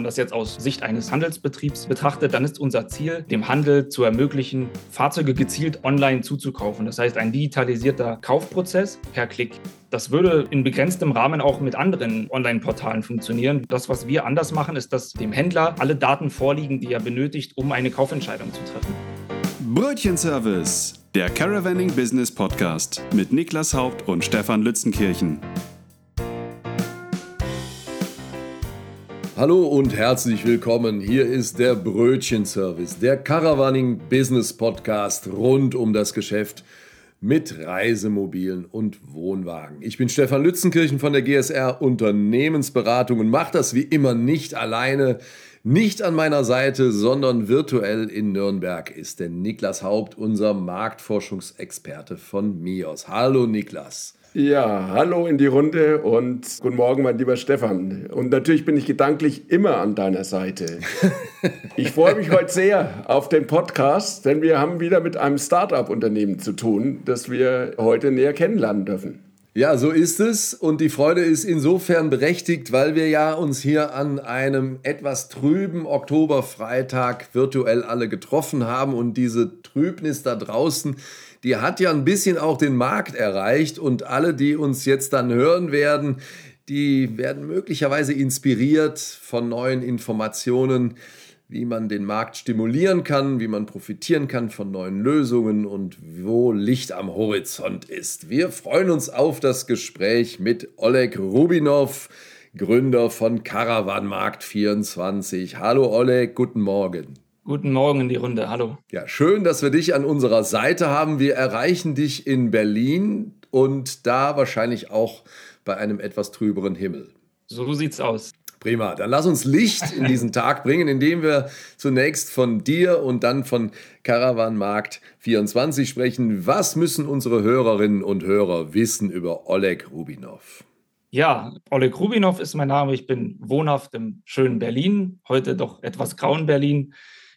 man das jetzt aus Sicht eines Handelsbetriebs betrachtet, dann ist unser Ziel, dem Handel zu ermöglichen, Fahrzeuge gezielt online zuzukaufen. Das heißt, ein digitalisierter Kaufprozess per Klick. Das würde in begrenztem Rahmen auch mit anderen Online-Portalen funktionieren. Das, was wir anders machen, ist, dass dem Händler alle Daten vorliegen, die er benötigt, um eine Kaufentscheidung zu treffen. Brötchenservice, der Caravanning Business Podcast mit Niklas Haupt und Stefan Lützenkirchen. Hallo und herzlich willkommen. Hier ist der Brötchenservice, der Caravaning Business Podcast rund um das Geschäft mit Reisemobilen und Wohnwagen. Ich bin Stefan Lützenkirchen von der GSR Unternehmensberatung und mache das wie immer nicht alleine. Nicht an meiner Seite, sondern virtuell in Nürnberg ist der Niklas Haupt, unser Marktforschungsexperte von MIOS. Hallo Niklas. Ja, hallo in die Runde und guten Morgen, mein lieber Stefan. Und natürlich bin ich gedanklich immer an deiner Seite. Ich freue mich heute sehr auf den Podcast, denn wir haben wieder mit einem Start-up-Unternehmen zu tun, das wir heute näher kennenlernen dürfen. Ja, so ist es. Und die Freude ist insofern berechtigt, weil wir ja uns hier an einem etwas trüben Oktoberfreitag virtuell alle getroffen haben und diese Trübnis da draußen die hat ja ein bisschen auch den Markt erreicht und alle, die uns jetzt dann hören werden, die werden möglicherweise inspiriert von neuen Informationen, wie man den Markt stimulieren kann, wie man profitieren kann von neuen Lösungen und wo Licht am Horizont ist. Wir freuen uns auf das Gespräch mit Oleg Rubinov, Gründer von Caravanmarkt 24. Hallo Oleg, guten Morgen. Guten Morgen in die Runde. Hallo. Ja, schön, dass wir dich an unserer Seite haben. Wir erreichen dich in Berlin und da wahrscheinlich auch bei einem etwas trüberen Himmel. So sieht's aus. Prima. Dann lass uns Licht in diesen Tag bringen, indem wir zunächst von dir und dann von Caravanmarkt 24 sprechen. Was müssen unsere Hörerinnen und Hörer wissen über Oleg Rubinov? Ja, Oleg Rubinov ist mein Name. Ich bin wohnhaft im schönen Berlin, heute doch etwas grauen Berlin.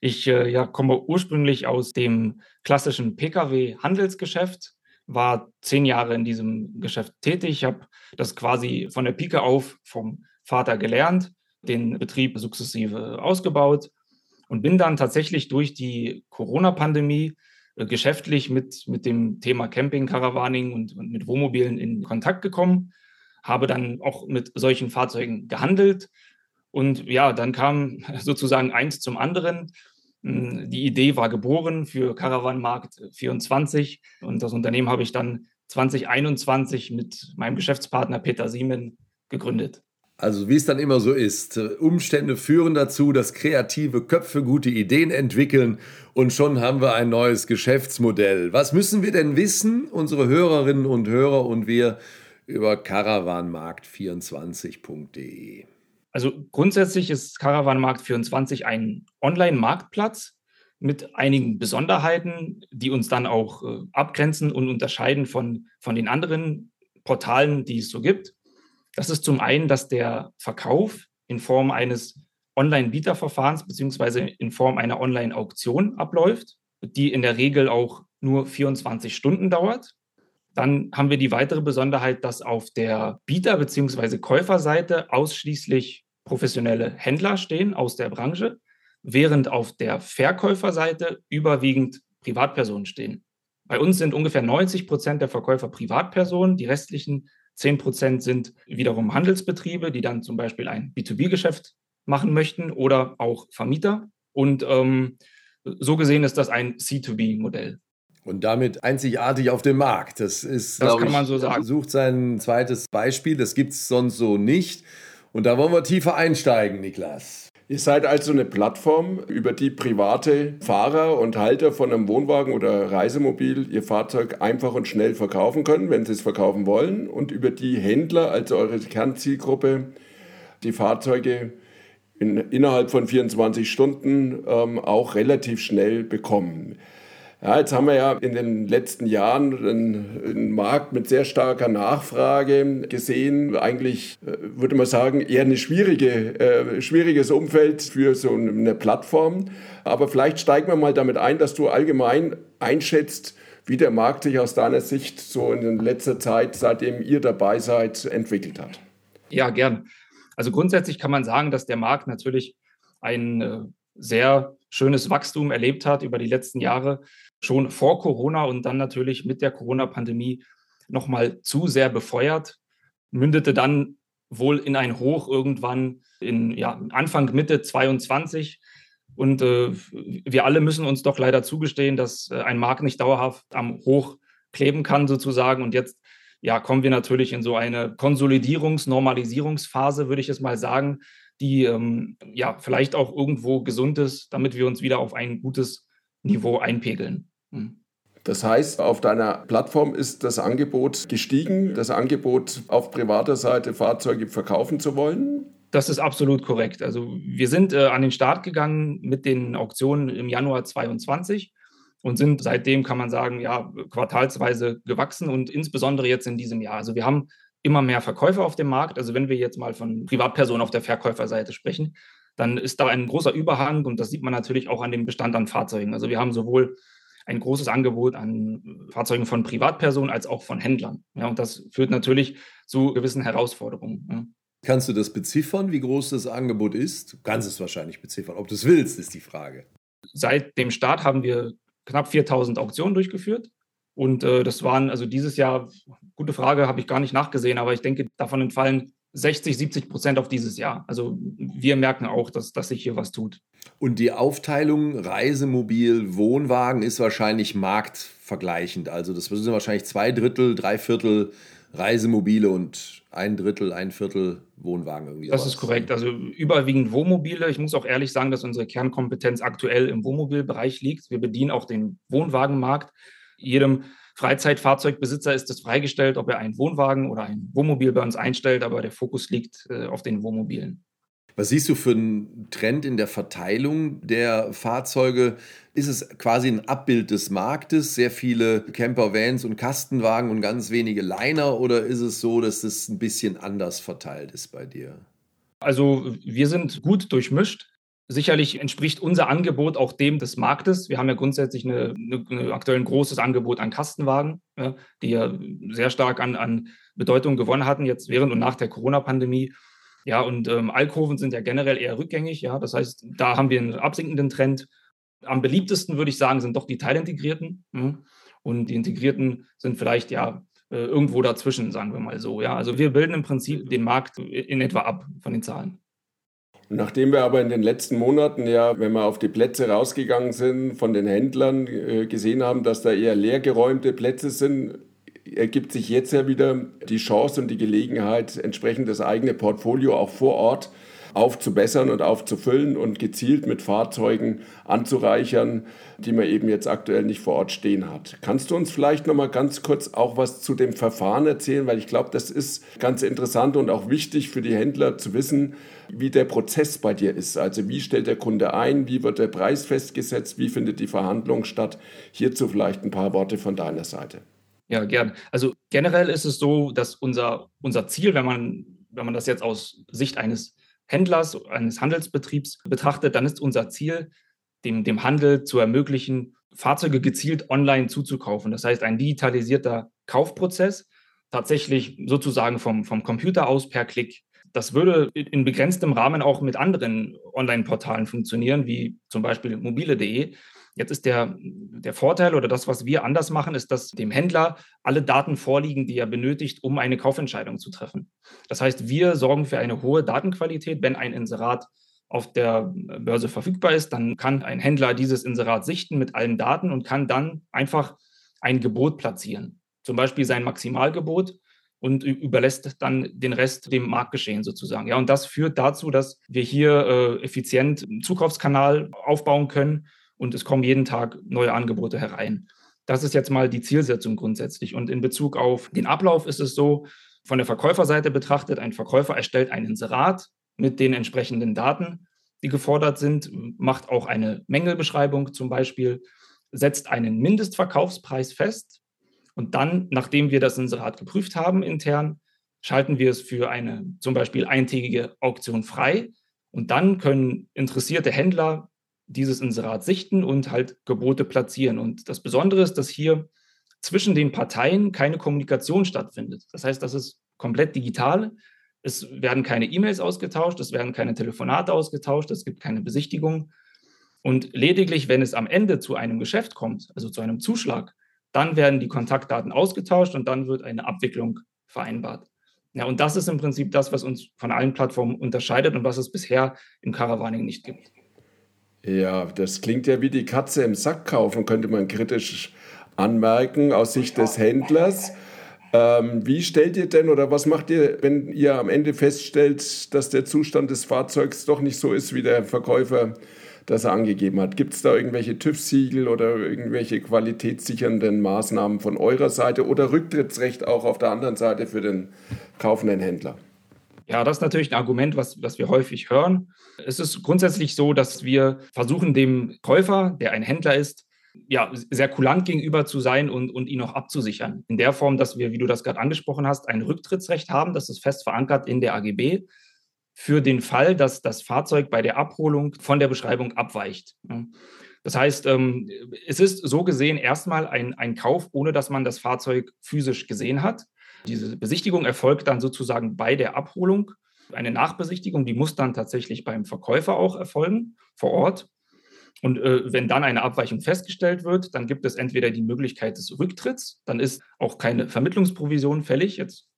Ich äh, ja, komme ursprünglich aus dem klassischen Pkw-Handelsgeschäft, war zehn Jahre in diesem Geschäft tätig, habe das quasi von der Pike auf vom Vater gelernt, den Betrieb sukzessive ausgebaut und bin dann tatsächlich durch die Corona-Pandemie äh, geschäftlich mit, mit dem Thema Camping, Caravaning und, und mit Wohnmobilen in Kontakt gekommen, habe dann auch mit solchen Fahrzeugen gehandelt. Und ja, dann kam sozusagen eins zum anderen. Hm, die Idee war geboren für Caravanmarkt 24 und das Unternehmen habe ich dann 2021 mit meinem Geschäftspartner Peter Siemen gegründet. Also wie es dann immer so ist, Umstände führen dazu, dass kreative Köpfe gute Ideen entwickeln und schon haben wir ein neues Geschäftsmodell. Was müssen wir denn wissen, unsere Hörerinnen und Hörer und wir, über caravanmarkt24.de? Also grundsätzlich ist Caravanmarkt 24 ein Online-Marktplatz mit einigen Besonderheiten, die uns dann auch äh, abgrenzen und unterscheiden von, von den anderen Portalen, die es so gibt. Das ist zum einen, dass der Verkauf in Form eines Online-Bieterverfahrens beziehungsweise in Form einer Online-Auktion abläuft, die in der Regel auch nur 24 Stunden dauert. Dann haben wir die weitere Besonderheit, dass auf der Bieter- bzw. Käuferseite ausschließlich professionelle Händler stehen aus der Branche, während auf der Verkäuferseite überwiegend Privatpersonen stehen. Bei uns sind ungefähr 90 Prozent der Verkäufer Privatpersonen, die restlichen 10 Prozent sind wiederum Handelsbetriebe, die dann zum Beispiel ein B2B-Geschäft machen möchten oder auch Vermieter. Und ähm, so gesehen ist das ein C2B-Modell. Und damit einzigartig auf dem Markt. Das ist, das kann ich, man so sagen. Sucht sein zweites Beispiel. Das gibt es sonst so nicht. Und da wollen wir tiefer einsteigen, Niklas. Ihr seid also eine Plattform, über die private Fahrer und Halter von einem Wohnwagen oder Reisemobil ihr Fahrzeug einfach und schnell verkaufen können, wenn sie es verkaufen wollen. Und über die Händler, also eure Kernzielgruppe, die Fahrzeuge in, innerhalb von 24 Stunden ähm, auch relativ schnell bekommen. Ja, jetzt haben wir ja in den letzten Jahren einen, einen Markt mit sehr starker Nachfrage gesehen. Eigentlich äh, würde man sagen, eher ein schwierige, äh, schwieriges Umfeld für so eine Plattform. Aber vielleicht steigen wir mal damit ein, dass du allgemein einschätzt, wie der Markt sich aus deiner Sicht so in letzter Zeit, seitdem ihr dabei seid, entwickelt hat. Ja, gern. Also grundsätzlich kann man sagen, dass der Markt natürlich ein äh, sehr schönes Wachstum erlebt hat über die letzten Jahre, schon vor Corona und dann natürlich mit der Corona-Pandemie nochmal zu sehr befeuert, mündete dann wohl in ein Hoch irgendwann in ja, Anfang, Mitte 22. Und äh, wir alle müssen uns doch leider zugestehen, dass äh, ein Markt nicht dauerhaft am Hoch kleben kann sozusagen. Und jetzt ja, kommen wir natürlich in so eine Konsolidierungs-, Normalisierungsphase, würde ich es mal sagen, die ähm, ja vielleicht auch irgendwo gesund ist, damit wir uns wieder auf ein gutes Niveau einpegeln. Hm. Das heißt, auf deiner Plattform ist das Angebot gestiegen, das Angebot auf privater Seite Fahrzeuge verkaufen zu wollen? Das ist absolut korrekt. Also wir sind äh, an den Start gegangen mit den Auktionen im Januar 2022 und sind seitdem, kann man sagen, ja, quartalsweise gewachsen und insbesondere jetzt in diesem Jahr. Also wir haben immer mehr Verkäufer auf dem Markt. Also wenn wir jetzt mal von Privatpersonen auf der Verkäuferseite sprechen, dann ist da ein großer Überhang und das sieht man natürlich auch an dem Bestand an Fahrzeugen. Also wir haben sowohl ein großes Angebot an Fahrzeugen von Privatpersonen als auch von Händlern. Ja, und das führt natürlich zu gewissen Herausforderungen. Ja. Kannst du das beziffern, wie groß das Angebot ist? Du kannst es wahrscheinlich beziffern. Ob du es willst, ist die Frage. Seit dem Start haben wir knapp 4000 Auktionen durchgeführt. Und äh, das waren also dieses Jahr, gute Frage, habe ich gar nicht nachgesehen, aber ich denke, davon entfallen 60, 70 Prozent auf dieses Jahr. Also wir merken auch, dass, dass sich hier was tut. Und die Aufteilung Reisemobil, Wohnwagen ist wahrscheinlich marktvergleichend. Also das sind wahrscheinlich zwei Drittel, drei Viertel Reisemobile und ein Drittel, ein Viertel Wohnwagen irgendwie. Das sowas. ist korrekt. Also überwiegend Wohnmobile. Ich muss auch ehrlich sagen, dass unsere Kernkompetenz aktuell im Wohnmobilbereich liegt. Wir bedienen auch den Wohnwagenmarkt jedem Freizeitfahrzeugbesitzer ist es freigestellt, ob er einen Wohnwagen oder ein Wohnmobil bei uns einstellt, aber der Fokus liegt äh, auf den Wohnmobilen. Was siehst du für einen Trend in der Verteilung der Fahrzeuge? Ist es quasi ein Abbild des Marktes, sehr viele Camper, Vans und Kastenwagen und ganz wenige Liner oder ist es so, dass es ein bisschen anders verteilt ist bei dir? Also wir sind gut durchmischt. Sicherlich entspricht unser Angebot auch dem des Marktes. Wir haben ja grundsätzlich eine, eine, aktuell ein großes Angebot an Kastenwagen, ja, die ja sehr stark an, an Bedeutung gewonnen hatten, jetzt während und nach der Corona-Pandemie. Ja, und ähm, Alkoven sind ja generell eher rückgängig. Ja, das heißt, da haben wir einen absinkenden Trend. Am beliebtesten würde ich sagen, sind doch die Teilintegrierten. Ja. Und die Integrierten sind vielleicht ja äh, irgendwo dazwischen, sagen wir mal so. Ja, also wir bilden im Prinzip den Markt in etwa ab von den Zahlen. Nachdem wir aber in den letzten Monaten ja, wenn wir auf die Plätze rausgegangen sind, von den Händlern äh, gesehen haben, dass da eher leergeräumte Plätze sind, ergibt sich jetzt ja wieder die Chance und die Gelegenheit, entsprechend das eigene Portfolio auch vor Ort aufzubessern und aufzufüllen und gezielt mit Fahrzeugen anzureichern, die man eben jetzt aktuell nicht vor Ort stehen hat. Kannst du uns vielleicht noch mal ganz kurz auch was zu dem Verfahren erzählen, weil ich glaube, das ist ganz interessant und auch wichtig für die Händler zu wissen, wie der Prozess bei dir ist. Also wie stellt der Kunde ein, wie wird der Preis festgesetzt, wie findet die Verhandlung statt? Hierzu vielleicht ein paar Worte von deiner Seite. Ja, gern. Also generell ist es so, dass unser, unser Ziel, wenn man, wenn man das jetzt aus Sicht eines Händlers, eines Handelsbetriebs betrachtet, dann ist unser Ziel, dem, dem Handel zu ermöglichen, Fahrzeuge gezielt online zuzukaufen. Das heißt, ein digitalisierter Kaufprozess, tatsächlich sozusagen vom, vom Computer aus per Klick. Das würde in begrenztem Rahmen auch mit anderen Online-Portalen funktionieren, wie zum Beispiel mobile.de. Jetzt ist der, der Vorteil oder das, was wir anders machen, ist, dass dem Händler alle Daten vorliegen, die er benötigt, um eine Kaufentscheidung zu treffen. Das heißt, wir sorgen für eine hohe Datenqualität. Wenn ein Inserat auf der Börse verfügbar ist, dann kann ein Händler dieses Inserat sichten mit allen Daten und kann dann einfach ein Gebot platzieren. Zum Beispiel sein Maximalgebot und überlässt dann den Rest dem Marktgeschehen sozusagen. Ja, und das führt dazu, dass wir hier äh, effizient einen Zukaufskanal aufbauen können und es kommen jeden Tag neue Angebote herein. Das ist jetzt mal die Zielsetzung grundsätzlich. Und in Bezug auf den Ablauf ist es so, von der Verkäuferseite betrachtet, ein Verkäufer erstellt ein Inserat mit den entsprechenden Daten, die gefordert sind, macht auch eine Mängelbeschreibung zum Beispiel, setzt einen Mindestverkaufspreis fest und dann, nachdem wir das Inserat geprüft haben intern, schalten wir es für eine zum Beispiel eintägige Auktion frei und dann können interessierte Händler dieses Inserat sichten und halt Gebote platzieren. Und das Besondere ist, dass hier zwischen den Parteien keine Kommunikation stattfindet. Das heißt, das ist komplett digital. Es werden keine E-Mails ausgetauscht, es werden keine Telefonate ausgetauscht, es gibt keine Besichtigung. Und lediglich, wenn es am Ende zu einem Geschäft kommt, also zu einem Zuschlag, dann werden die Kontaktdaten ausgetauscht und dann wird eine Abwicklung vereinbart. Ja, und das ist im Prinzip das, was uns von allen Plattformen unterscheidet und was es bisher im Caravaning nicht gibt. Ja, das klingt ja wie die Katze im Sack kaufen, könnte man kritisch anmerken aus Sicht des Händlers. Ähm, wie stellt ihr denn oder was macht ihr, wenn ihr am Ende feststellt, dass der Zustand des Fahrzeugs doch nicht so ist, wie der Verkäufer das angegeben hat? Gibt es da irgendwelche TÜV-Siegel oder irgendwelche qualitätssichernden Maßnahmen von eurer Seite oder Rücktrittsrecht auch auf der anderen Seite für den kaufenden Händler? Ja, das ist natürlich ein Argument, was, was wir häufig hören. Es ist grundsätzlich so, dass wir versuchen, dem Käufer, der ein Händler ist, ja, sehr kulant gegenüber zu sein und, und ihn auch abzusichern. In der Form, dass wir, wie du das gerade angesprochen hast, ein Rücktrittsrecht haben. Das ist fest verankert in der AGB für den Fall, dass das Fahrzeug bei der Abholung von der Beschreibung abweicht. Das heißt, ähm, es ist so gesehen erstmal ein, ein Kauf, ohne dass man das Fahrzeug physisch gesehen hat. Diese Besichtigung erfolgt dann sozusagen bei der Abholung. Eine Nachbesichtigung, die muss dann tatsächlich beim Verkäufer auch erfolgen, vor Ort. Und äh, wenn dann eine Abweichung festgestellt wird, dann gibt es entweder die Möglichkeit des Rücktritts, dann ist auch keine Vermittlungsprovision fällig. Jetzt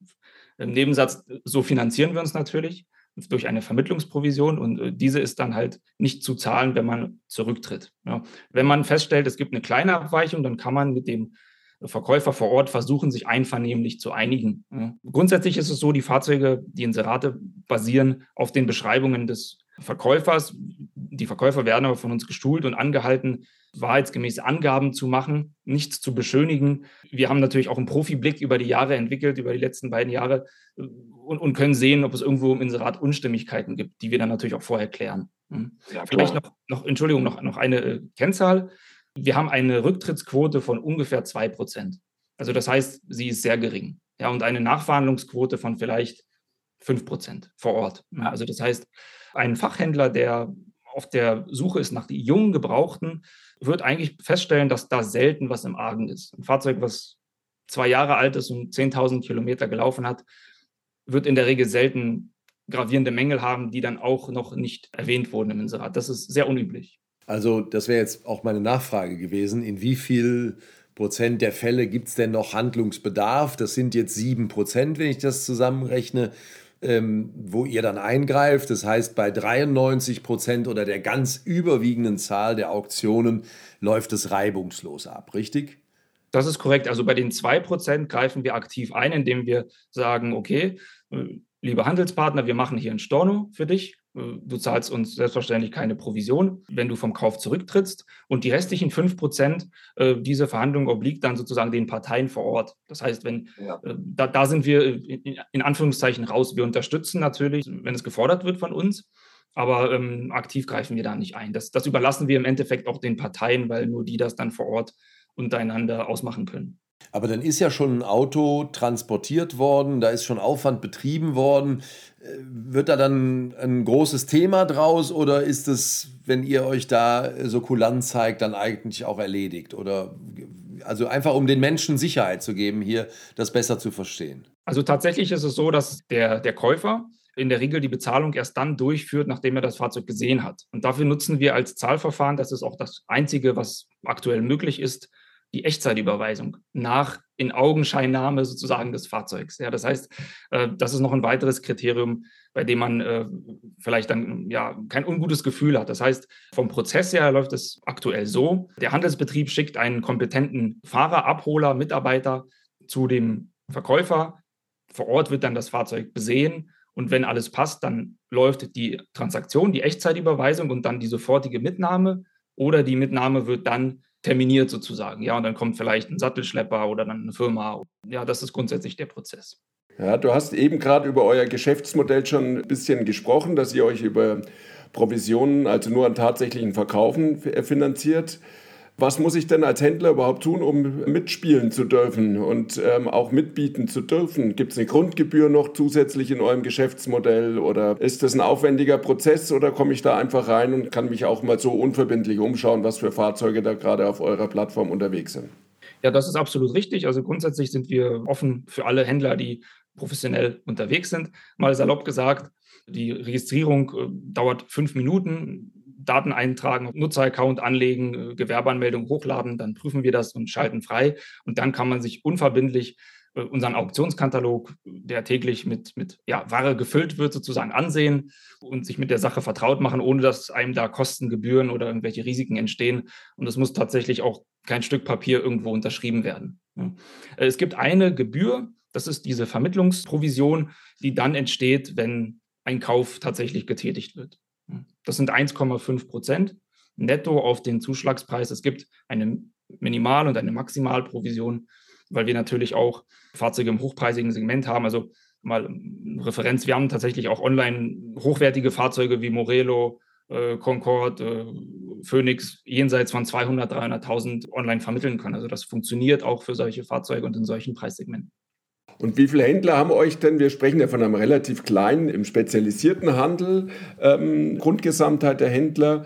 im Nebensatz, so finanzieren wir uns natürlich durch eine Vermittlungsprovision und äh, diese ist dann halt nicht zu zahlen, wenn man zurücktritt. Ja. Wenn man feststellt, es gibt eine kleine Abweichung, dann kann man mit dem Verkäufer vor Ort versuchen, sich einvernehmlich zu einigen. Ja. Grundsätzlich ist es so, die Fahrzeuge, die Inserate basieren auf den Beschreibungen des Verkäufers. Die Verkäufer werden aber von uns gestuhlt und angehalten, wahrheitsgemäße Angaben zu machen, nichts zu beschönigen. Wir haben natürlich auch einen Profiblick über die Jahre entwickelt, über die letzten beiden Jahre äh, und, und können sehen, ob es irgendwo im Inserat Unstimmigkeiten gibt, die wir dann natürlich auch vorher klären. Hm. Ja, Vielleicht noch, noch, Entschuldigung, noch, noch eine äh, Kennzahl. Wir haben eine Rücktrittsquote von ungefähr 2 Prozent. Also das heißt, sie ist sehr gering. Ja, und eine Nachverhandlungsquote von vielleicht 5 Prozent vor Ort. Also das heißt, ein Fachhändler, der auf der Suche ist nach den jungen Gebrauchten, wird eigentlich feststellen, dass da selten was im Argen ist. Ein Fahrzeug, was zwei Jahre alt ist und 10.000 Kilometer gelaufen hat, wird in der Regel selten gravierende Mängel haben, die dann auch noch nicht erwähnt wurden im Inserat. Das ist sehr unüblich. Also das wäre jetzt auch meine Nachfrage gewesen. In wie viel Prozent der Fälle gibt es denn noch Handlungsbedarf? Das sind jetzt sieben Prozent, wenn ich das zusammenrechne ähm, wo ihr dann eingreift. Das heißt, bei 93 Prozent oder der ganz überwiegenden Zahl der Auktionen läuft es reibungslos ab, richtig? Das ist korrekt. Also bei den 2 Prozent greifen wir aktiv ein, indem wir sagen, okay, äh, lieber Handelspartner, wir machen hier ein Storno für dich. Äh, du zahlst uns selbstverständlich keine Provision, wenn du vom Kauf zurücktrittst. Und die restlichen 5 Prozent, äh, diese Verhandlung obliegt dann sozusagen den Parteien vor Ort. Das heißt, wenn ja. äh, da, da, sind wir in, in, Anführungszeichen raus. Wir unterstützen natürlich, wenn es gefordert wird von uns. Aber ähm, aktiv greifen wir da nicht ein. Das, das überlassen wir im Endeffekt auch den Parteien, weil nur die das dann vor Ort untereinander ausmachen können. Aber dann ist ja schon ein Auto transportiert worden, da ist schon Aufwand betrieben worden. Wird da dann ein großes Thema draus oder ist es, wenn ihr euch da so kulant zeigt, dann eigentlich auch erledigt? Oder also einfach um den Menschen Sicherheit zu geben, hier das besser zu verstehen? Also tatsächlich ist es so, dass der, der Käufer in der Regel die Bezahlung erst dann durchführt, nachdem er das Fahrzeug gesehen hat. Und dafür nutzen wir als Zahlverfahren, das ist auch das Einzige, was aktuell möglich ist, die Echtzeitüberweisung nach in Augenscheinnahme sozusagen des Fahrzeugs. Ja, das heißt, äh, das ist noch ein weiteres Kriterium, bei dem man äh, vielleicht dann ja kein ungutes Gefühl hat. Das heißt, vom Prozess her läuft es aktuell so: Der Handelsbetrieb schickt einen kompetenten Fahrer, Abholer, Mitarbeiter zu dem Verkäufer. Vor Ort wird dann das Fahrzeug besehen und wenn alles passt, dann läuft die Transaktion, die Echtzeitüberweisung und dann die sofortige Mitnahme oder die Mitnahme wird dann terminiert sozusagen. Ja, und dann kommt vielleicht ein Sattelschlepper oder dann eine Firma. Ja, das ist grundsätzlich der Prozess. Ja, du hast eben gerade über euer Geschäftsmodell schon ein bisschen gesprochen, dass ihr euch über Provisionen, also nur an tatsächlichen Verkaufen finanziert. Was muss ich denn als Händler überhaupt tun, um mitspielen zu dürfen und ähm, auch mitbieten zu dürfen? Gibt es eine Grundgebühr noch zusätzlich in eurem Geschäftsmodell oder ist das ein aufwendiger Prozess oder komme ich da einfach rein und kann mich auch mal so unverbindlich umschauen, was für Fahrzeuge da gerade auf eurer Plattform unterwegs sind? Ja, das ist absolut richtig. Also grundsätzlich sind wir offen für alle Händler, die professionell unterwegs sind. Mal salopp gesagt, die Registrierung äh, dauert fünf Minuten. Daten eintragen, Nutzeraccount anlegen, äh, Gewerbeanmeldung hochladen, dann prüfen wir das und schalten frei. Und dann kann man sich unverbindlich äh, unseren Auktionskatalog, der täglich mit, mit ja, Ware gefüllt wird, sozusagen ansehen und sich mit der Sache vertraut machen, ohne dass einem da Kosten, Gebühren oder irgendwelche Risiken entstehen. Und es muss tatsächlich auch kein Stück Papier irgendwo unterschrieben werden. Es gibt eine Gebühr, das ist diese Vermittlungsprovision, die dann entsteht, wenn ein Kauf tatsächlich getätigt wird. Das sind 1,5 Prozent netto auf den Zuschlagspreis. Es gibt eine Minimal- und eine Maximalprovision, weil wir natürlich auch Fahrzeuge im hochpreisigen Segment haben. Also mal Referenz, wir haben tatsächlich auch online hochwertige Fahrzeuge wie Morelo, äh, Concorde, äh, Phoenix jenseits von 200, 300.000 online vermitteln können. Also das funktioniert auch für solche Fahrzeuge und in solchen Preissegmenten. Und wie viele Händler haben euch denn, wir sprechen ja von einem relativ kleinen, im spezialisierten Handel, ähm, Grundgesamtheit der Händler,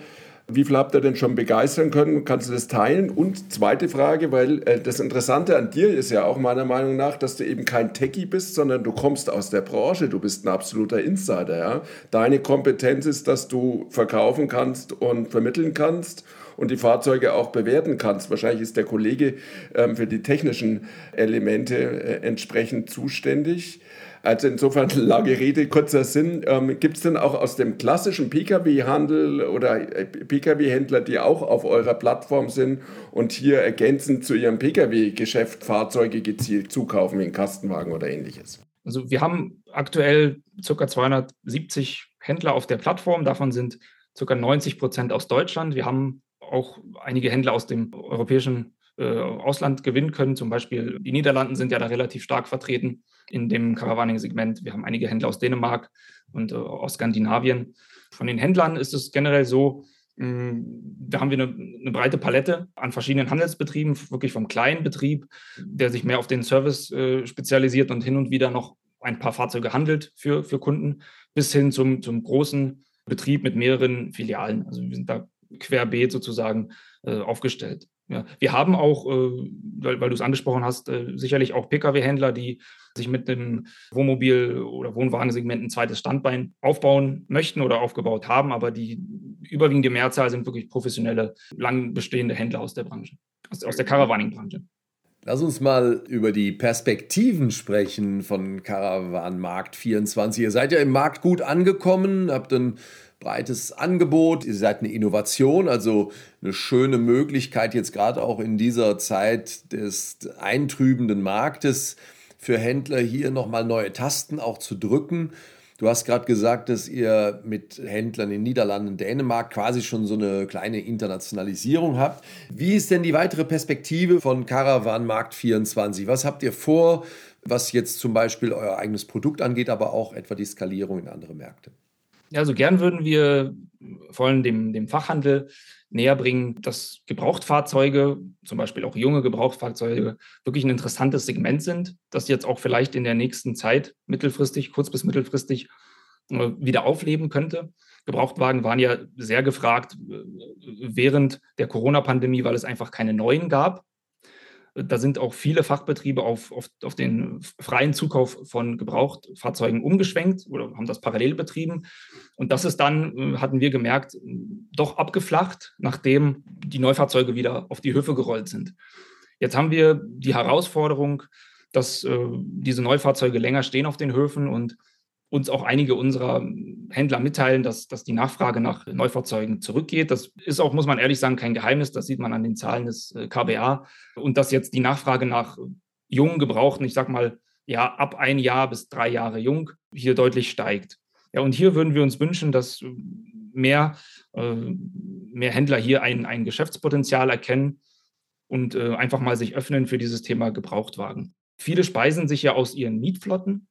wie viel habt ihr denn schon begeistern können? Kannst du das teilen? Und zweite Frage, weil äh, das Interessante an dir ist ja auch meiner Meinung nach, dass du eben kein Techie bist, sondern du kommst aus der Branche, du bist ein absoluter Insider. Ja? Deine Kompetenz ist, dass du verkaufen kannst und vermitteln kannst und die Fahrzeuge auch bewerten kannst. Wahrscheinlich ist der Kollege ähm, für die technischen Elemente äh, entsprechend zuständig. Also insofern lange Rede, kurzer Sinn. Ähm, Gibt es denn auch aus dem klassischen Pkw-Handel oder äh, Pkw-Händler, die auch auf eurer Plattform sind und hier ergänzend zu ihrem Pkw-Geschäft Fahrzeuge gezielt zukaufen, wie ein Kastenwagen oder ähnliches? Also wir haben aktuell ca. 270 Händler auf der Plattform. Davon sind ca. 90 Prozent aus Deutschland. Wir haben auch einige Händler aus dem europäischen äh, Ausland gewinnen können. Zum Beispiel die Niederlanden sind ja da relativ stark vertreten in dem Caravaning-Segment. Wir haben einige Händler aus Dänemark und äh, aus Skandinavien. Von den Händlern ist es generell so, mm, da haben wir eine, eine, breite Palette an verschiedenen Handelsbetrieben, wirklich vom kleinen Betrieb, der sich mehr auf den Service äh, spezialisiert und hin und wieder noch ein paar Fahrzeuge handelt für, für Kunden, bis hin zum, zum großen Betrieb mit mehreren Filialen. Also wir sind da querbeet sozusagen äh, aufgestellt. Ja. Wir haben auch, äh, weil, weil du es angesprochen hast, äh, sicherlich auch Pkw-Händler, die sich mit dem Wohnmobil- oder Wohnwagensegment ein zweites Standbein aufbauen möchten oder aufgebaut haben, aber die überwiegende Mehrzahl sind wirklich professionelle, lang bestehende Händler aus der Branche, aus, aus der Caravaning-Branche. Lass uns mal über die Perspektiven sprechen von Caravan Markt 24. Ihr seid ja im Markt gut angekommen, habt ein breites Angebot, ihr seid eine Innovation, also eine schöne Möglichkeit jetzt gerade auch in dieser Zeit des eintrübenden Marktes für Händler hier nochmal neue Tasten auch zu drücken. Du hast gerade gesagt, dass ihr mit Händlern in Niederlanden, Dänemark quasi schon so eine kleine Internationalisierung habt. Wie ist denn die weitere Perspektive von Caravan Markt 24? Was habt ihr vor, was jetzt zum Beispiel euer eigenes Produkt angeht, aber auch etwa die Skalierung in andere Märkte? Ja, so gern würden wir vor allem dem, dem Fachhandel näher bringen, dass Gebrauchtfahrzeuge, zum Beispiel auch junge Gebrauchtfahrzeuge, wirklich ein interessantes Segment sind, das jetzt auch vielleicht in der nächsten Zeit mittelfristig, kurz bis mittelfristig äh, wieder aufleben könnte. Gebrauchtwagen waren ja sehr gefragt äh, während der Corona-Pandemie, weil es einfach keine neuen gab. Da sind auch viele Fachbetriebe auf, auf, auf den freien Zukauf von Gebrauchtfahrzeugen umgeschwenkt oder haben das parallel betrieben. Und das ist dann, äh, hatten wir gemerkt, doch abgeflacht, nachdem die Neufahrzeuge wieder auf die Höfe gerollt sind. Jetzt haben wir die Herausforderung, dass äh, diese Neufahrzeuge länger stehen auf den Höfen und uns auch einige unserer Händler mitteilen, dass, dass die Nachfrage nach Neufahrzeugen zurückgeht. Das ist auch, muss man ehrlich sagen, kein Geheimnis. Das sieht man an den Zahlen des äh, KBA. Und dass jetzt die Nachfrage nach jungen Gebrauchten, ich sag mal, ja, ab ein Jahr bis drei Jahre jung, hier deutlich steigt. Ja, und hier würden wir uns wünschen, dass mehr, äh, mehr Händler hier ein, ein Geschäftspotenzial erkennen und äh, einfach mal sich öffnen für dieses Thema Gebrauchtwagen. Viele speisen sich ja aus ihren Mietflotten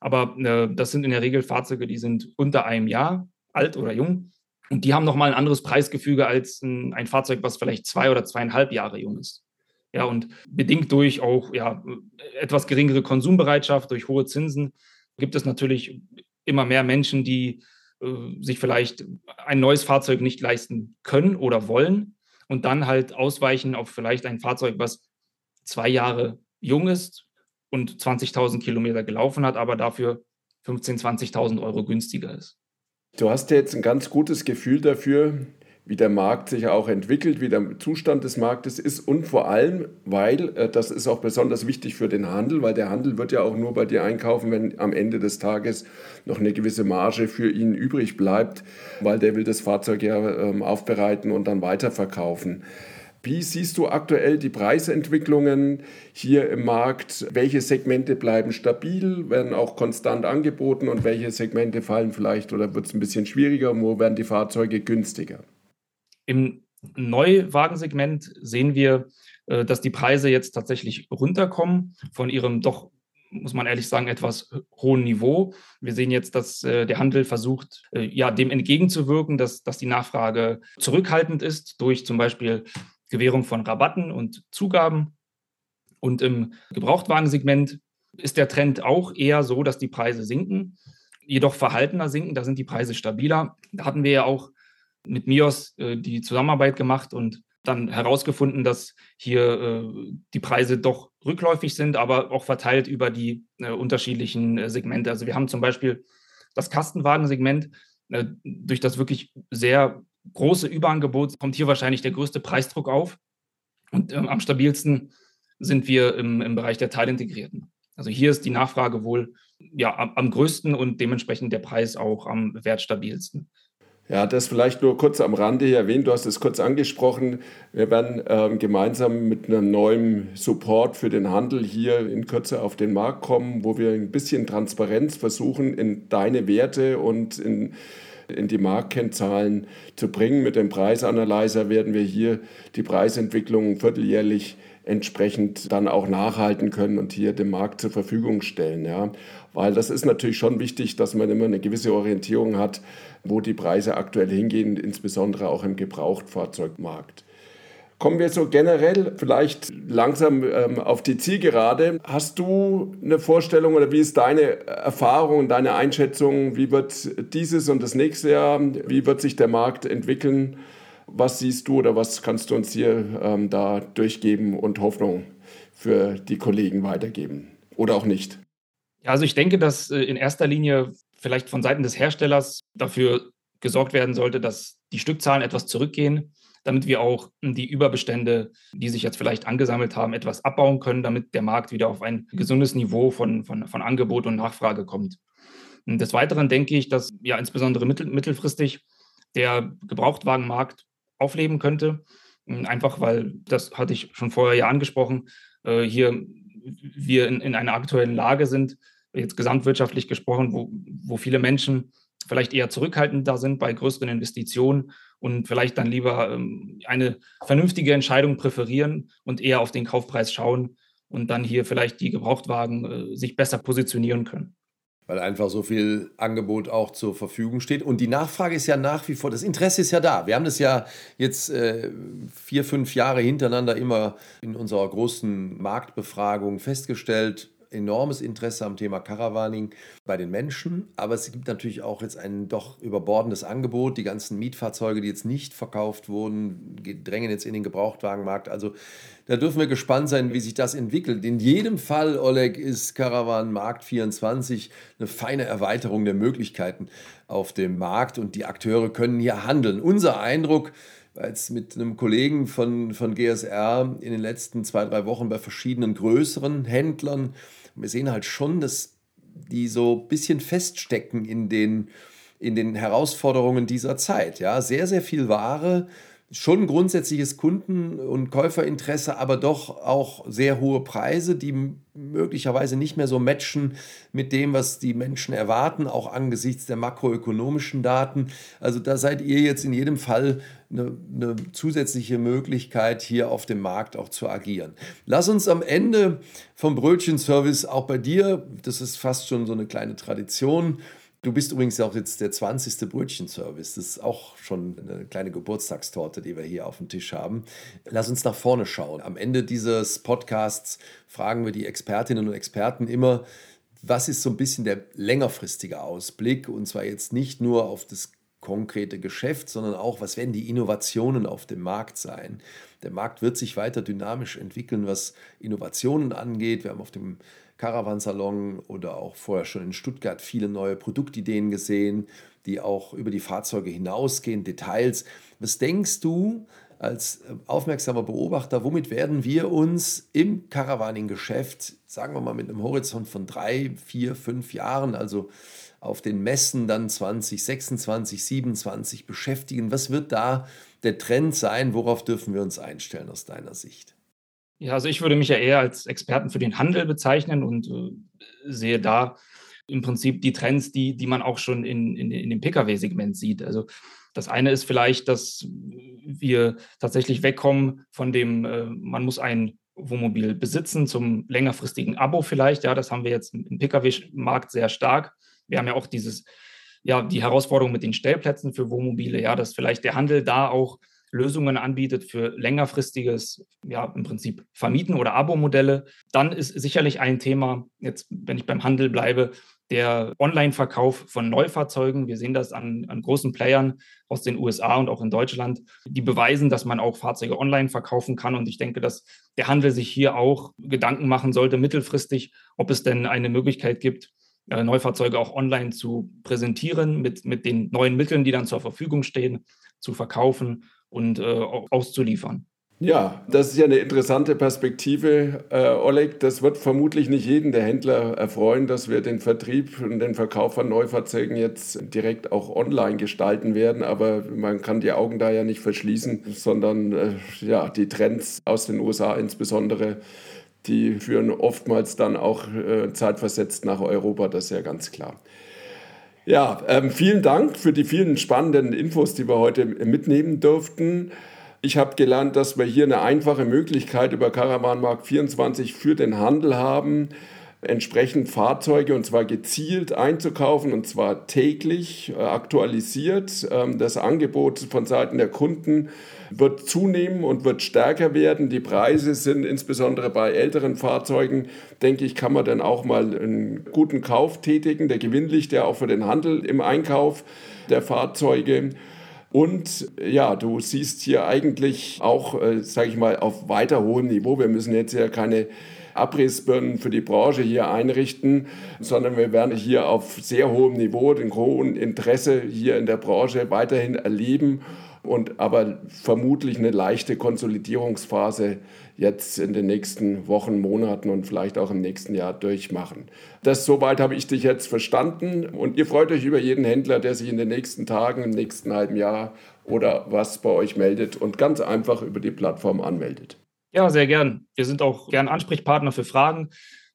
aber äh, das sind in der Regel Fahrzeuge, die sind unter einem Jahr alt oder jung. Und die haben nochmal ein anderes Preisgefüge als ein, ein, Fahrzeug, was vielleicht zwei oder zweieinhalb Jahre jung ist. Ja, und bedingt durch auch ja, etwas geringere Konsumbereitschaft, durch hohe Zinsen, gibt es natürlich immer mehr Menschen, die äh, sich vielleicht ein neues Fahrzeug nicht leisten können oder wollen und dann halt ausweichen auf vielleicht ein Fahrzeug, was zwei Jahre jung ist, und 20.000 Kilometer gelaufen hat, aber dafür 15.000, 20.000 Euro günstiger ist. Du hast ja jetzt ein ganz gutes Gefühl dafür, wie der Markt sich auch entwickelt, wie der Zustand des Marktes ist und vor allem, weil äh, das ist auch besonders wichtig für den Handel, weil der Handel wird ja auch nur bei dir einkaufen, wenn am Ende des Tages noch eine gewisse Marge für ihn übrig bleibt, weil der will das Fahrzeug ja ähm, aufbereiten und dann weiterverkaufen. Wie siehst du aktuell die Preisentwicklungen hier im Markt? Welche Segmente bleiben stabil, werden auch konstant angeboten und welche Segmente fallen vielleicht oder wird es ein bisschen schwieriger? Wo werden die Fahrzeuge günstiger? Im Neuwagensegment sehen wir, äh, dass die Preise jetzt tatsächlich runterkommen von ihrem doch muss man ehrlich sagen, etwas hohen Niveau. Wir sehen jetzt, dass äh, der Handel versucht, äh, ja, dem entgegenzuwirken, dass, dass die Nachfrage zurückhaltend ist durch zum Beispiel Gewährung von Rabatten und Zugaben. Und im Gebrauchtwagensegment ist der Trend auch eher so, dass die Preise sinken, jedoch verhaltener sinken. Da sind die Preise stabiler. Da hatten wir ja auch mit MIOS äh, die Zusammenarbeit gemacht und dann herausgefunden, dass hier äh, die Preise doch rückläufig sind, aber auch verteilt über die äh, unterschiedlichen äh, Segmente. Also wir haben zum Beispiel das Kastenwagensegment, äh, durch das wirklich sehr große Überangebot kommt hier wahrscheinlich der größte Preisdruck auf. Und ähm, am stabilsten sind wir im, im Bereich der Teilintegrierten. Also hier ist die Nachfrage wohl ja, am, am größten und dementsprechend der Preis auch am wertstabilsten. Ja, das vielleicht nur kurz am Rande hier erwähnt, du hast es kurz angesprochen. Wir werden ähm, gemeinsam mit einem neuen Support für den Handel hier in Kürze auf den Markt kommen, wo wir ein bisschen Transparenz versuchen in deine Werte und in in die Marktkennzahlen zu bringen. Mit dem Preisanalyzer werden wir hier die Preisentwicklung vierteljährlich entsprechend dann auch nachhalten können und hier dem Markt zur Verfügung stellen. Ja. Weil das ist natürlich schon wichtig, dass man immer eine gewisse Orientierung hat, wo die Preise aktuell hingehen, insbesondere auch im Gebrauchtfahrzeugmarkt. Kommen wir so generell vielleicht langsam ähm, auf die Zielgerade. Hast du eine Vorstellung oder wie ist deine Erfahrung, deine Einschätzung? Wie wird dieses und das nächste Jahr, wie wird sich der Markt entwickeln? Was siehst du oder was kannst du uns hier ähm, da durchgeben und Hoffnung für die Kollegen weitergeben? Oder auch nicht? Also ich denke, dass äh, in erster Linie vielleicht von Seiten des Herstellers dafür gesorgt werden sollte, dass die Stückzahlen etwas zurückgehen damit wir auch die Überbestände, die sich jetzt vielleicht angesammelt haben, etwas abbauen können, damit der Markt wieder auf ein gesundes Niveau von, von, von Angebot und Nachfrage kommt. Und des Weiteren denke ich, dass ja insbesondere mittel, mittelfristig der Gebrauchtwagenmarkt aufleben könnte. Einfach weil, das hatte ich schon vorher ja angesprochen, äh, hier wir in, in einer aktuellen Lage sind, jetzt gesamtwirtschaftlich gesprochen, wo, wo viele Menschen vielleicht eher zurückhaltender sind bei größeren Investitionen und vielleicht dann lieber ähm, eine vernünftige Entscheidung präferieren und eher auf den Kaufpreis schauen und dann hier vielleicht die Gebrauchtwagen äh, sich besser positionieren können. Weil einfach so viel Angebot auch zur Verfügung steht. Und die Nachfrage ist ja nach wie vor, das Interesse ist ja da. Wir haben das ja jetzt äh, vier, fünf Jahre hintereinander immer in unserer großen Marktbefragung festgestellt enormes Interesse am Thema Caravaning bei den Menschen, aber es gibt natürlich auch jetzt ein doch überbordendes Angebot. Die ganzen Mietfahrzeuge, die jetzt nicht verkauft wurden, drängen jetzt in den Gebrauchtwagenmarkt. Also da dürfen wir gespannt sein, wie sich das entwickelt. In jedem Fall, Oleg, ist Caravan Markt 24 eine feine Erweiterung der Möglichkeiten auf dem Markt und die Akteure können hier handeln. Unser Eindruck, als mit einem Kollegen von, von GSR in den letzten zwei, drei Wochen bei verschiedenen größeren Händlern wir sehen halt schon, dass die so ein bisschen feststecken in den, in den Herausforderungen dieser Zeit. Ja, sehr, sehr viel Ware, schon grundsätzliches Kunden- und Käuferinteresse, aber doch auch sehr hohe Preise, die möglicherweise nicht mehr so matchen mit dem, was die Menschen erwarten, auch angesichts der makroökonomischen Daten. Also da seid ihr jetzt in jedem Fall eine, eine zusätzliche Möglichkeit, hier auf dem Markt auch zu agieren. Lass uns am Ende vom Brötchenservice auch bei dir, das ist fast schon so eine kleine Tradition, Du bist übrigens auch jetzt der 20. Brötchenservice. Das ist auch schon eine kleine Geburtstagstorte, die wir hier auf dem Tisch haben. Lass uns nach vorne schauen. Am Ende dieses Podcasts fragen wir die Expertinnen und Experten immer, was ist so ein bisschen der längerfristige Ausblick? Und zwar jetzt nicht nur auf das konkrete Geschäft, sondern auch, was werden die Innovationen auf dem Markt sein? Der Markt wird sich weiter dynamisch entwickeln, was Innovationen angeht. Wir haben auf dem Caravansalon oder auch vorher schon in Stuttgart viele neue Produktideen gesehen, die auch über die Fahrzeuge hinausgehen, Details. Was denkst du als aufmerksamer Beobachter, womit werden wir uns im Caravaning-Geschäft, sagen wir mal mit einem Horizont von drei, vier, fünf Jahren, also auf den Messen dann 2026, 27 beschäftigen? Was wird da der Trend sein? Worauf dürfen wir uns einstellen aus deiner Sicht? Ja, also ich würde mich ja eher als Experten für den Handel bezeichnen und äh, sehe da im Prinzip die Trends, die, die man auch schon in, in, in dem Pkw-Segment sieht. Also das eine ist vielleicht, dass wir tatsächlich wegkommen von dem, äh, man muss ein Wohnmobil besitzen zum längerfristigen Abo vielleicht. Ja, das haben wir jetzt im Pkw-Markt sehr stark. Wir haben ja auch dieses, ja, die Herausforderung mit den Stellplätzen für Wohnmobile, ja, dass vielleicht der Handel da auch Lösungen anbietet für längerfristiges, ja, im Prinzip Vermieten oder Abo-Modelle. Dann ist sicherlich ein Thema, jetzt, wenn ich beim Handel bleibe, der Online-Verkauf von Neufahrzeugen. Wir sehen das an, an, großen Playern aus den USA und auch in Deutschland, die beweisen, dass man auch Fahrzeuge online verkaufen kann. Und ich denke, dass der Handel sich hier auch Gedanken machen sollte, mittelfristig, ob es denn eine Möglichkeit gibt, äh, Neufahrzeuge auch online zu präsentieren, mit, mit den neuen Mitteln, die dann zur Verfügung stehen, zu verkaufen und äh, auszuliefern. Ja, das ist ja eine interessante Perspektive, äh, Oleg. Das wird vermutlich nicht jeden der Händler erfreuen, dass wir den Vertrieb und den Verkauf von Neufahrzeugen jetzt direkt auch online gestalten werden. Aber man kann die Augen da ja nicht verschließen, sondern äh, ja, die Trends aus den USA insbesondere, die führen oftmals dann auch äh, zeitversetzt nach Europa. Das ist ja ganz klar. Ja, ähm, vielen Dank für die vielen spannenden Infos, die wir heute mitnehmen durften. Ich habe gelernt, dass wir hier eine einfache Möglichkeit über Caravanmarkt 24 für den Handel haben, entsprechend Fahrzeuge und zwar gezielt einzukaufen und zwar täglich äh, aktualisiert. Ähm, das Angebot von Seiten der Kunden wird zunehmen und wird stärker werden. Die Preise sind insbesondere bei älteren Fahrzeugen, denke ich, kann man dann auch mal einen guten Kauf tätigen. Der Gewinn liegt ja auch für den Handel im Einkauf der Fahrzeuge. Und ja, du siehst hier eigentlich auch, äh, sage ich mal, auf weiter hohem Niveau. Wir müssen jetzt ja keine Abrissbirnen für die Branche hier einrichten, sondern wir werden hier auf sehr hohem Niveau den hohen Interesse hier in der Branche weiterhin erleben und aber vermutlich eine leichte Konsolidierungsphase jetzt in den nächsten Wochen, Monaten und vielleicht auch im nächsten Jahr durchmachen. Das soweit habe ich dich jetzt verstanden und ihr freut euch über jeden Händler, der sich in den nächsten Tagen, im nächsten halben Jahr oder was bei euch meldet und ganz einfach über die Plattform anmeldet. Ja, sehr gern. Wir sind auch gern Ansprechpartner für Fragen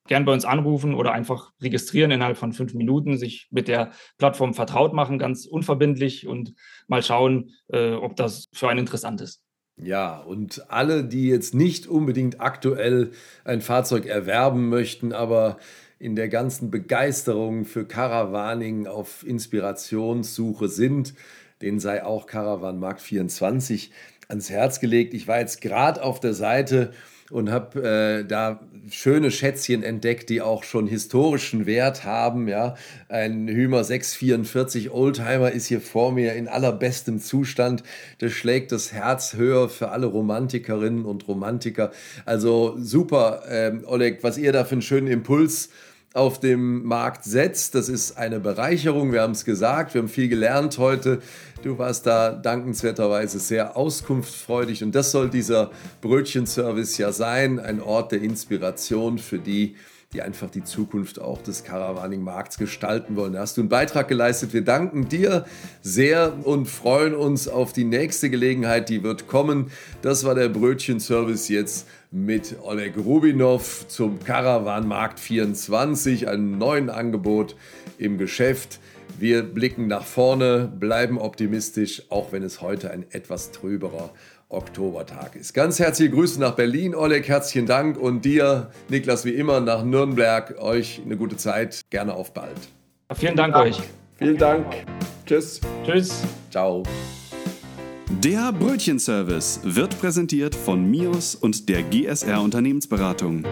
gern bei uns anrufen oder einfach registrieren innerhalb von fünf Minuten, sich mit der Plattform vertraut machen, ganz unverbindlich und mal schauen, äh, ob das für einen interessant ist. Ja, und alle, die jetzt nicht unbedingt aktuell ein Fahrzeug erwerben möchten, aber in der ganzen Begeisterung für Caravaning auf Inspirationssuche sind, denen sei auch Caravan Markt 24 ans Herz gelegt. Ich war jetzt gerade auf der Seite und habe äh, da schöne Schätzchen entdeckt, die auch schon historischen Wert haben. Ja, ein Hümer 644 Oldtimer ist hier vor mir in allerbestem Zustand. Das schlägt das Herz höher für alle Romantikerinnen und Romantiker. Also super, ähm, Oleg, was ihr da für einen schönen Impuls auf dem Markt setzt. Das ist eine Bereicherung. Wir haben es gesagt, wir haben viel gelernt heute. Du warst da dankenswerterweise sehr auskunftsfreudig und das soll dieser Brötchenservice ja sein, ein Ort der Inspiration für die, die einfach die Zukunft auch des Caravaning-Markts gestalten wollen. Da hast du einen Beitrag geleistet. Wir danken dir sehr und freuen uns auf die nächste Gelegenheit, die wird kommen. Das war der Brötchenservice jetzt mit Oleg Rubinov zum Caravan-Markt 24, einem neuen Angebot im Geschäft. Wir blicken nach vorne, bleiben optimistisch, auch wenn es heute ein etwas trüberer Oktobertag ist. Ganz herzliche Grüße nach Berlin, Oleg, herzlichen Dank und dir, Niklas, wie immer nach Nürnberg. Euch eine gute Zeit, gerne auf bald. Vielen Dank, Dank. euch. Vielen Dank. Tschüss. Tschüss. Ciao. Der Brötchenservice wird präsentiert von MIOS und der GSR Unternehmensberatung.